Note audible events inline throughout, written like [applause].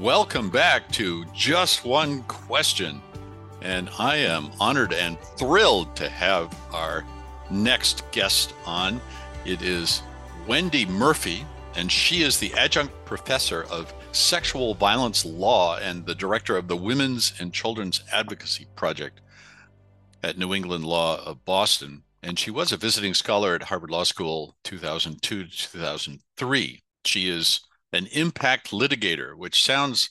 Welcome back to Just One Question. And I am honored and thrilled to have our next guest on. It is Wendy Murphy, and she is the adjunct professor of sexual violence law and the director of the Women's and Children's Advocacy Project at New England Law of Boston. And she was a visiting scholar at Harvard Law School 2002 to 2003. She is an impact litigator, which sounds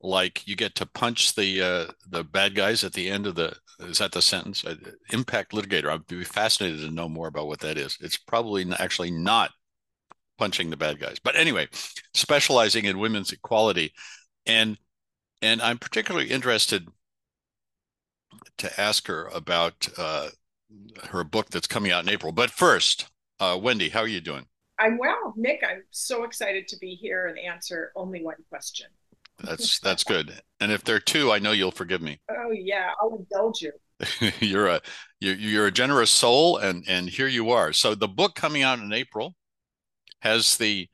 like you get to punch the uh, the bad guys at the end of the is that the sentence? Uh, impact litigator. I'd be fascinated to know more about what that is. It's probably actually not punching the bad guys. But anyway specializing in women's equality. And and i'm particularly interested to ask her about uh, her book that's coming out in april. But first uh, wendy how are you doing i'm well nick i'm so excited to be here and answer only one question that's that's good. And if there are two, I know you'll forgive me. Oh yeah, I'll indulge you. [laughs] you're a you're, you're a generous soul, and and here you are. So the book coming out in April has the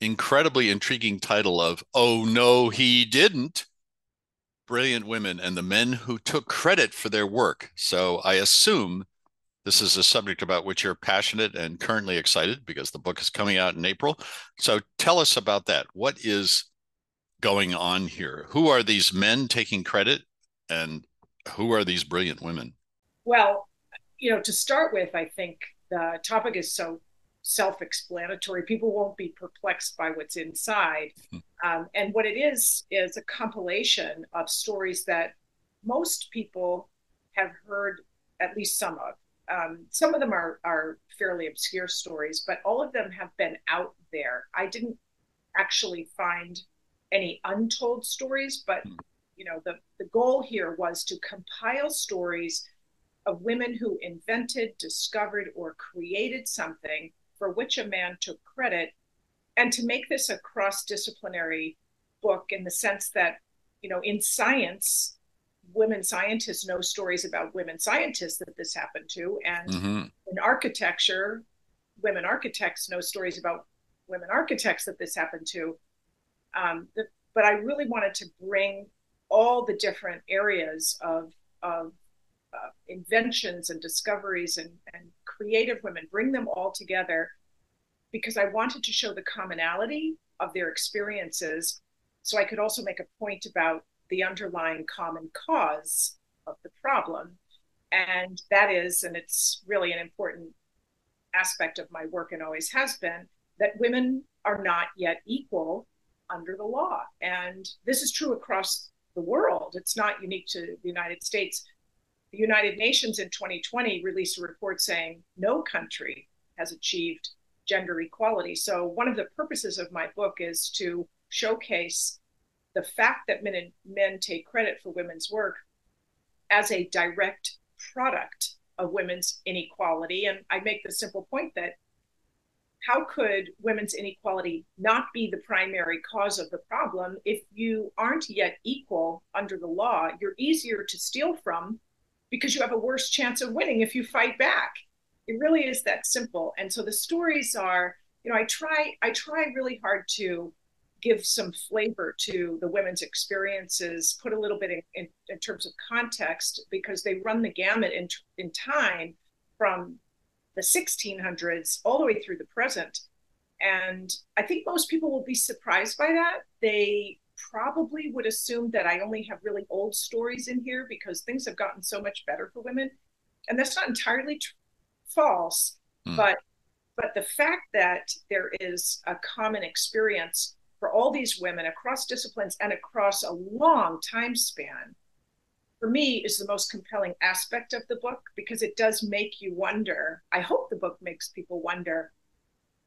incredibly intriguing title of "Oh no, he didn't." Brilliant women and the men who took credit for their work. So I assume this is a subject about which you're passionate and currently excited because the book is coming out in April. So tell us about that. What is going on here? Who are these men taking credit and who are these brilliant women? Well, you know, to start with, I think the topic is so self explanatory. People won't be perplexed by what's inside. Hmm. Um, and what it is, is a compilation of stories that most people have heard at least some of. Um, some of them are, are fairly obscure stories, but all of them have been out there. I didn't actually find any untold stories, but hmm. you know, the, the goal here was to compile stories of women who invented, discovered, or created something for which a man took credit, and to make this a cross-disciplinary book in the sense that, you know, in science, women scientists know stories about women scientists that this happened to, and mm-hmm. in architecture, women architects know stories about women architects that this happened to. Um, the, but I really wanted to bring all the different areas of, of uh, inventions and discoveries and, and creative women, bring them all together because I wanted to show the commonality of their experiences. So I could also make a point about the underlying common cause of the problem. And that is, and it's really an important aspect of my work and always has been, that women are not yet equal under the law. And this is true across the world. It's not unique to the United States. The United Nations in 2020 released a report saying no country has achieved gender equality. So, one of the purposes of my book is to showcase the fact that men and men take credit for women's work as a direct product of women's inequality. And I make the simple point that how could women's inequality not be the primary cause of the problem? If you aren't yet equal under the law you're easier to steal from because you have a worse chance of winning if you fight back. It really is that simple. And so the stories are you know i try i try really hard to give some flavor to the women's experiences put a little bit in, in, in terms of context because they run the gamut in, in time from the 1600s all the way through the present. And I think most people will be surprised by that. They probably would assume that I only have really old stories in here because things have gotten so much better for women. And that's not entirely tr- false, mm. but but the fact that there is a common experience for all these women across disciplines and across a long time span for me is the most compelling aspect of the book because it does make you wonder. I hope the book makes people wonder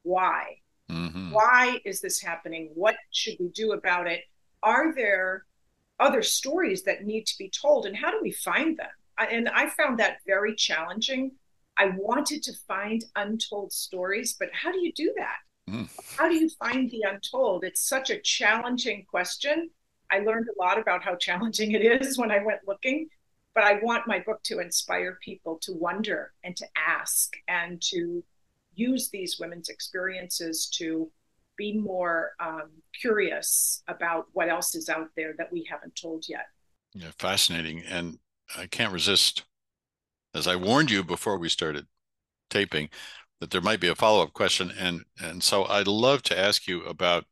why. Mm-hmm. Why is this happening? What should we do about it? Are there other stories that need to be told and how do we find them? And I found that very challenging. I wanted to find untold stories, but how do you do that? Mm. How do you find the untold? It's such a challenging question I learned a lot about how challenging it is when I went looking. But I want my book to inspire people to wonder and to ask and to use these women's experiences to be more um, curious about what else is out there that we haven't told yet. Yeah, fascinating. And I can't resist, as I warned you before we started taping, that there might be a follow up question. And, and so I'd love to ask you about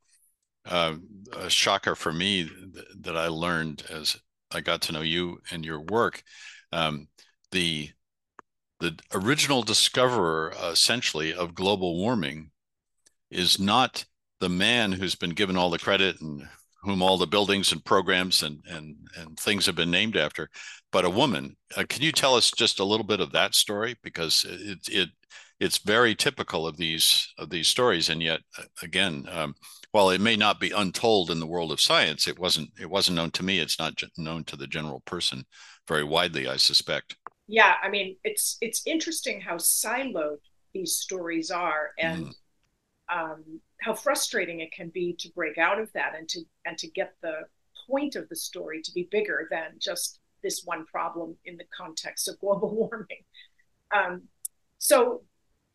uh, a shocker for me th- that I learned as I got to know you and your work. Um, the the original discoverer, essentially, of global warming is not the man who's been given all the credit and whom all the buildings and programs and and and things have been named after, but a woman. Uh, can you tell us just a little bit of that story because it it it's very typical of these of these stories, and yet uh, again, um, while it may not be untold in the world of science, it wasn't it wasn't known to me. It's not known to the general person very widely, I suspect. Yeah, I mean, it's it's interesting how siloed these stories are, and mm. um, how frustrating it can be to break out of that and to and to get the point of the story to be bigger than just this one problem in the context of global [laughs] warming. Um, so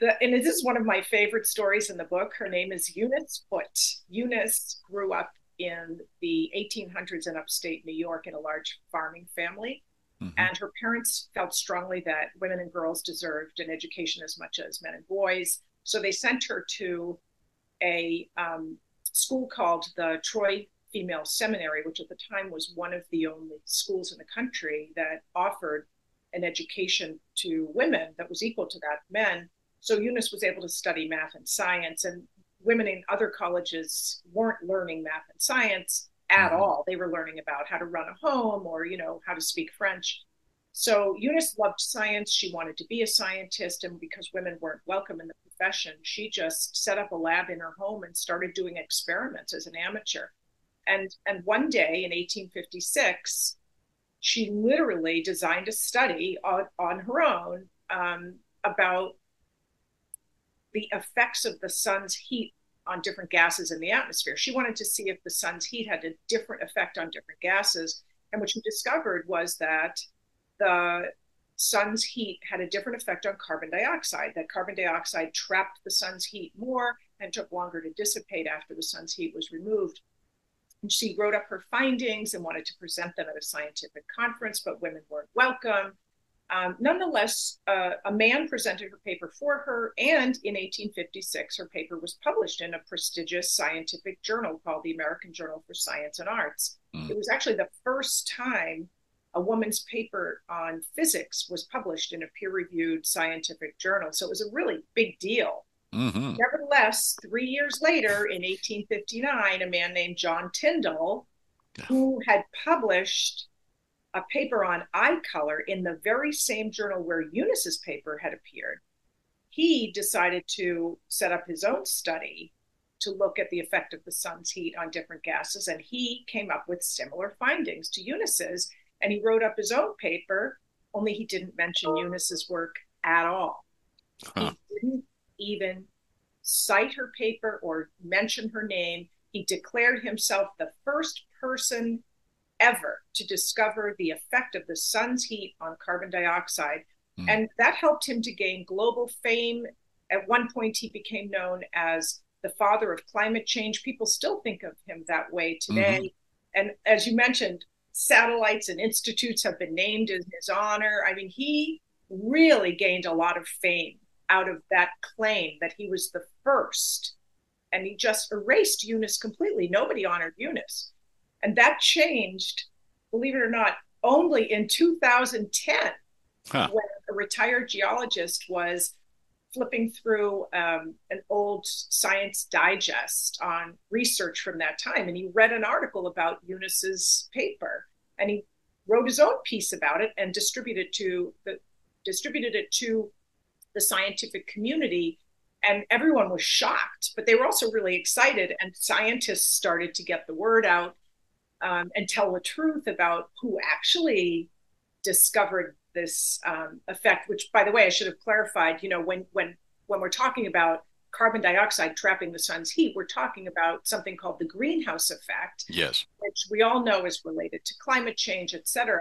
the, and this is one of my favorite stories in the book. Her name is Eunice Foote. Eunice grew up in the 1800s in upstate New York in a large farming family. Mm-hmm. And her parents felt strongly that women and girls deserved an education as much as men and boys. So they sent her to a um, school called the Troy Female Seminary, which at the time was one of the only schools in the country that offered an education to women that was equal to that of men. So Eunice was able to study math and science, and women in other colleges weren't learning math and science at mm-hmm. all. They were learning about how to run a home or, you know, how to speak French. So Eunice loved science. She wanted to be a scientist. And because women weren't welcome in the profession, she just set up a lab in her home and started doing experiments as an amateur. And, and one day in 1856, she literally designed a study on, on her own um, about the effects of the sun's heat on different gases in the atmosphere. She wanted to see if the sun's heat had a different effect on different gases. And what she discovered was that the sun's heat had a different effect on carbon dioxide, that carbon dioxide trapped the sun's heat more and took longer to dissipate after the sun's heat was removed. And she wrote up her findings and wanted to present them at a scientific conference, but women weren't welcome. Um, nonetheless, uh, a man presented her paper for her, and in 1856, her paper was published in a prestigious scientific journal called the American Journal for Science and Arts. Mm. It was actually the first time a woman's paper on physics was published in a peer reviewed scientific journal. So it was a really big deal. Mm-hmm. Nevertheless, three years later, in 1859, a man named John Tyndall, who had published a paper on eye color in the very same journal where Eunice's paper had appeared, he decided to set up his own study to look at the effect of the sun's heat on different gases. And he came up with similar findings to Eunice's. And he wrote up his own paper, only he didn't mention Eunice's work at all. Huh. He didn't even cite her paper or mention her name. He declared himself the first person ever to discover the effect of the sun's heat on carbon dioxide. Mm. And that helped him to gain global fame. At one point, he became known as the father of climate change. People still think of him that way today. Mm-hmm. And as you mentioned, satellites and institutes have been named in his honor. I mean, he really gained a lot of fame out of that claim that he was the first. And he just erased Eunice completely. Nobody honored Eunice. And that changed, believe it or not, only in 2010 huh. when a retired geologist was flipping through um, an old science digest on research from that time. And he read an article about eunice's paper and he wrote his own piece about it and distributed to the distributed it to the scientific community. And everyone was shocked but they were also really excited and scientists started to get the word out um, and tell the truth about who actually discovered this um, effect. Which, by the way, I should have clarified. You know, when when when we're talking about carbon dioxide trapping the sun's heat, we're talking about something called the greenhouse effect. Yes, which we all know is related to climate change, et cetera.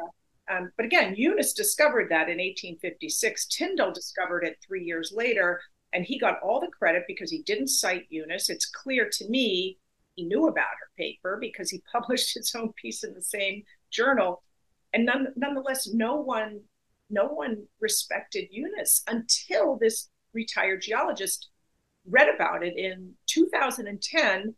Um, but again, Eunice discovered that in 1856. Tyndall discovered it three years later. And he got all the credit because he didn't cite Eunice. It's clear to me he knew about her paper because he [laughs] published his own piece in the same journal. And none, nonetheless, no one, no one respected Eunice until this retired geologist read about it in 2010.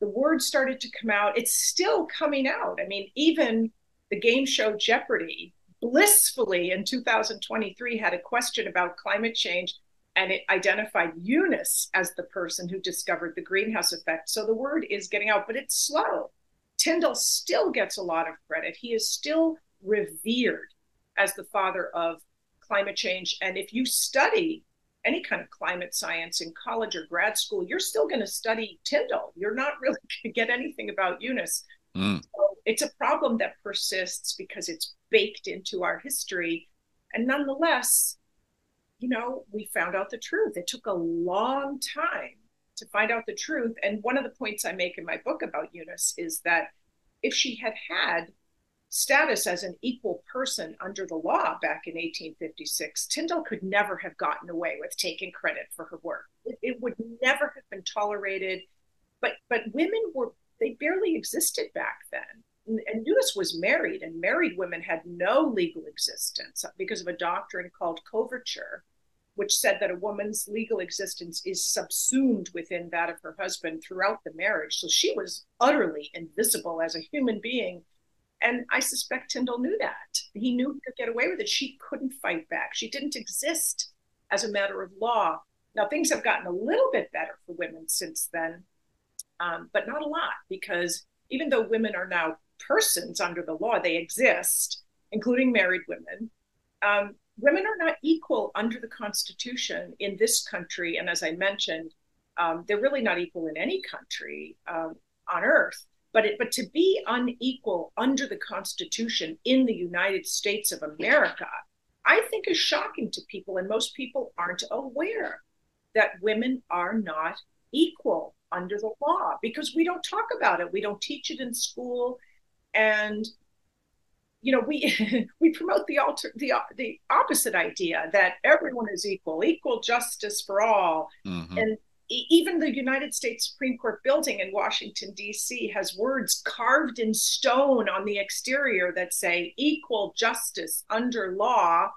The word started to come out. It's still coming out. I mean, even the game show Jeopardy blissfully in 2023 had a question about climate change and it identified Eunice as the person who discovered the greenhouse effect. So the word is getting out, but it's slow. Tyndall still gets a lot of credit. He is still revered as the father of climate change. And if you study any kind of climate science in college or grad school, you're still going to study Tyndall. You're not really [laughs] going to get anything about Eunice. Mm. So it's a problem that persists because it's baked into our history. And nonetheless, you know, we found out the truth. It took a long time to find out the truth. And one of the points I make in my book about Eunice is that if she had had status as an equal person under the law back in 1856, Tyndall could never have gotten away with taking credit for her work. It, it would never have been tolerated. But but women were they barely existed back then. And Eunice was married, and married women had no legal existence because of a doctrine called coverture, which said that a woman's legal existence is subsumed within that of her husband throughout the marriage. So she was utterly invisible as a human being. And I suspect Tyndall knew that. He knew he could get away with it. She couldn't fight back. She didn't exist as a matter of law. Now, things have gotten a little bit better for women since then, um, but not a lot, because even though women are now persons under the law, they exist, including married women. Um, women are not equal under the Constitution in this country. And as I mentioned, um, they're really not equal in any country um, on earth. But, it, but to be unequal under the Constitution in the United States of America, I think is shocking to people. And most people aren't aware that women are not equal under the law because we don't talk about it. We don't teach it in school. And you know we [laughs] we promote the alter the the opposite idea that everyone is equal equal justice for all mm-hmm. and even the united states supreme court building in washington d.c has words carved in stone on the exterior that say equal justice under law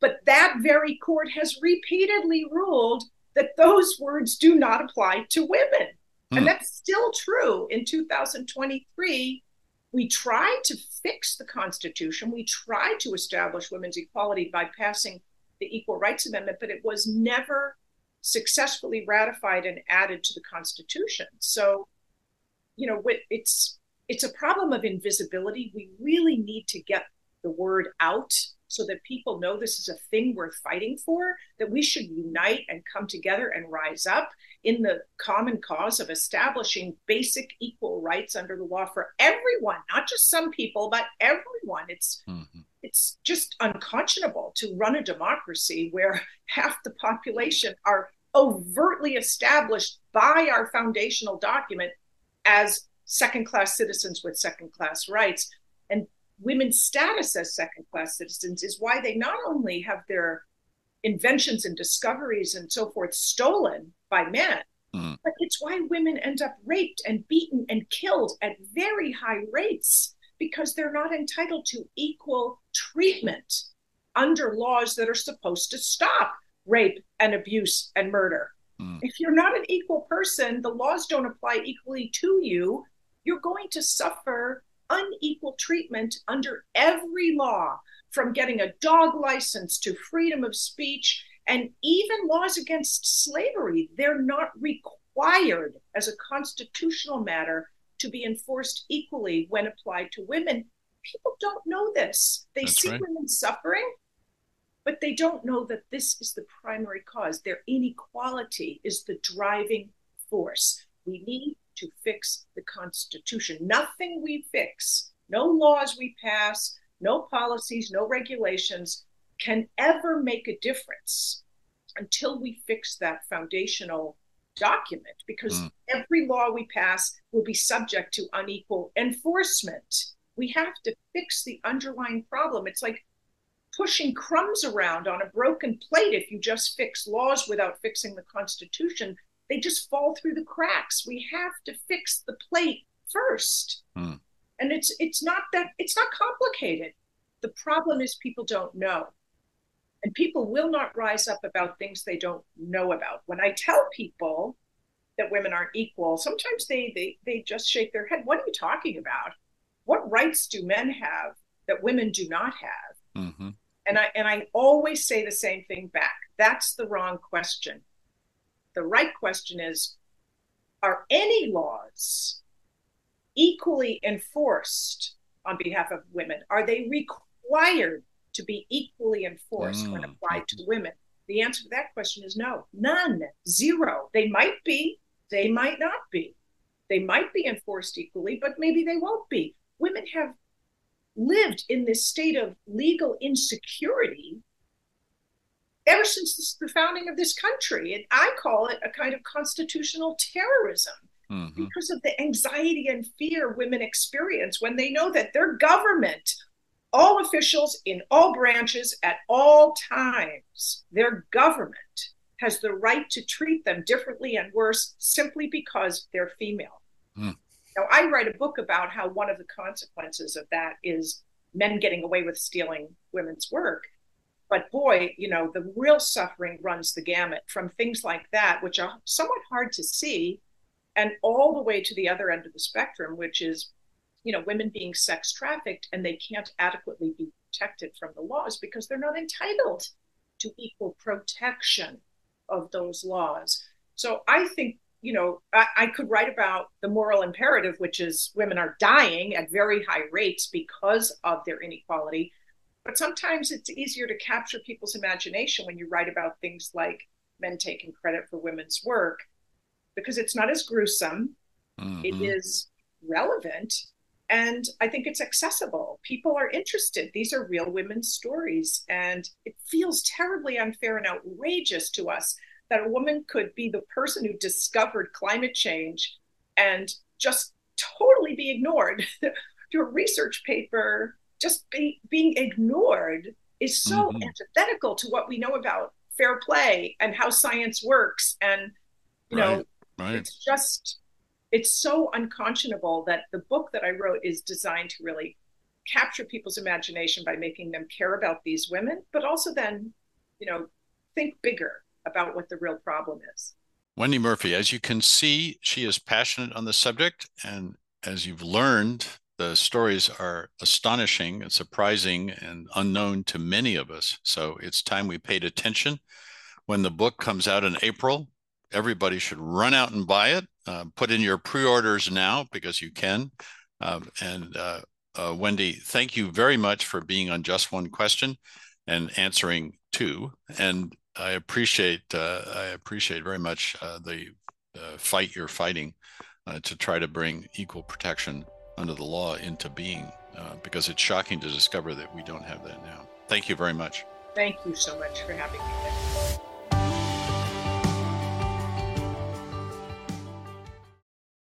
but that very court has repeatedly ruled that those words do not apply to women mm. and that's still true in 2023 we tried to fix the Constitution. We tried to establish women's equality by passing the Equal Rights Amendment, but it was never successfully ratified and added to the Constitution. So, you know, it's it's a problem of invisibility. We really need to get the word out so that people know this is a thing worth fighting for, that we should unite and come together and rise up in the common cause of establishing basic equal rights under the law for everyone, not just some people, but everyone. It's mm-hmm. it's just unconscionable to run a democracy where [laughs] half the population are overtly established by our foundational document as second class citizens with second class rights. And women's status as second class citizens is why they not only have their inventions and discoveries and so forth stolen by men. Mm. But it's why women end up raped and beaten and killed at very high rates because they're not entitled to equal treatment under laws that are supposed to stop rape and abuse and murder. Mm. If you're not an equal person, the laws don't apply equally to you. You're going to suffer unequal treatment under every law, from getting a dog license to freedom of speech and even laws against slavery, they're not required as a constitutional matter to be enforced equally when applied to women. People don't know this. They That's see right. women suffering, but they don't know that this is the primary cause. Their inequality is the driving force. We need to fix the Constitution. Nothing we fix, no laws we pass, no policies, no regulations can ever make a difference until we fix that foundational document because mm. every law we pass will be subject to unequal enforcement. We have to fix the underlying problem. It's like pushing crumbs around on a broken plate if you just fix laws without fixing the Constitution. They just fall through the cracks. We have to fix the plate first. Hmm. And it's it's not that it's not complicated. The problem is people don't know. And people will not rise up about things they don't know about. When I tell people that women aren't equal, sometimes they they they just shake their head. What are you talking about? What rights do men have that women do not have? Mm-hmm. And I and I always say the same thing back. That's the wrong question. The right question is are any laws equally enforced on behalf of women? Are they required to be equally enforced mm. when applied to women? The answer to that question is no, none, zero. They might be, they might not be. They might be enforced equally, but maybe they won't be. Women have lived in this state of legal insecurity ever since the founding of this country. And I call it a kind of constitutional terrorism mm-hmm. because of the anxiety and fear women experience when they know that their government, all officials in all branches at all times, their government has the right to treat them differently and worse simply because they're female. Mm. Now, I write a book about how one of the consequences of that is men getting away with stealing women's work. But boy, you know, the real suffering runs the gamut from things like that, which are somewhat hard to see, and all the way to the other end of the spectrum, which is, you know, women being sex trafficked and they can't adequately be protected from the laws because they're not entitled to equal protection of those laws. So I think, you know, I, I, could write about the moral imperative, which is women are dying at very high rates because of their inequality. But sometimes it's easier to capture people's imagination when you write about things like men taking credit for women's work because it's not as gruesome. Mm-hmm. It is relevant. And I think it's accessible. People are interested. These are real women's stories. And it feels terribly unfair and outrageous to us that a woman could be the person who discovered climate change and just totally be ignored. [laughs] A research paper, just be, being ignored is so mm-hmm. antithetical to what we know about fair play and how science works. And, you right. know, Right. It's just, it's so unconscionable that the book that I wrote is designed to really capture people's imagination by making them care about these women, but also then, you know, think bigger about what the real problem is. Wendy Murphy, as you can see, she is passionate on the subject. And as you've learned, the stories are astonishing and surprising and unknown to many of us. So it's time we paid attention. When the book comes out in April, everybody should run out and buy it. Uh, put in your pre-orders now because you can. Uh, and uh, uh, Wendy, thank you very much for being on Just One Question and answering two. And I appreciate uh, I appreciate very much uh, the fight you're fighting to try to bring equal protection under the law into being, because it's shocking to discover that we don't have that now. Thank you very much. Thank you so much for having me.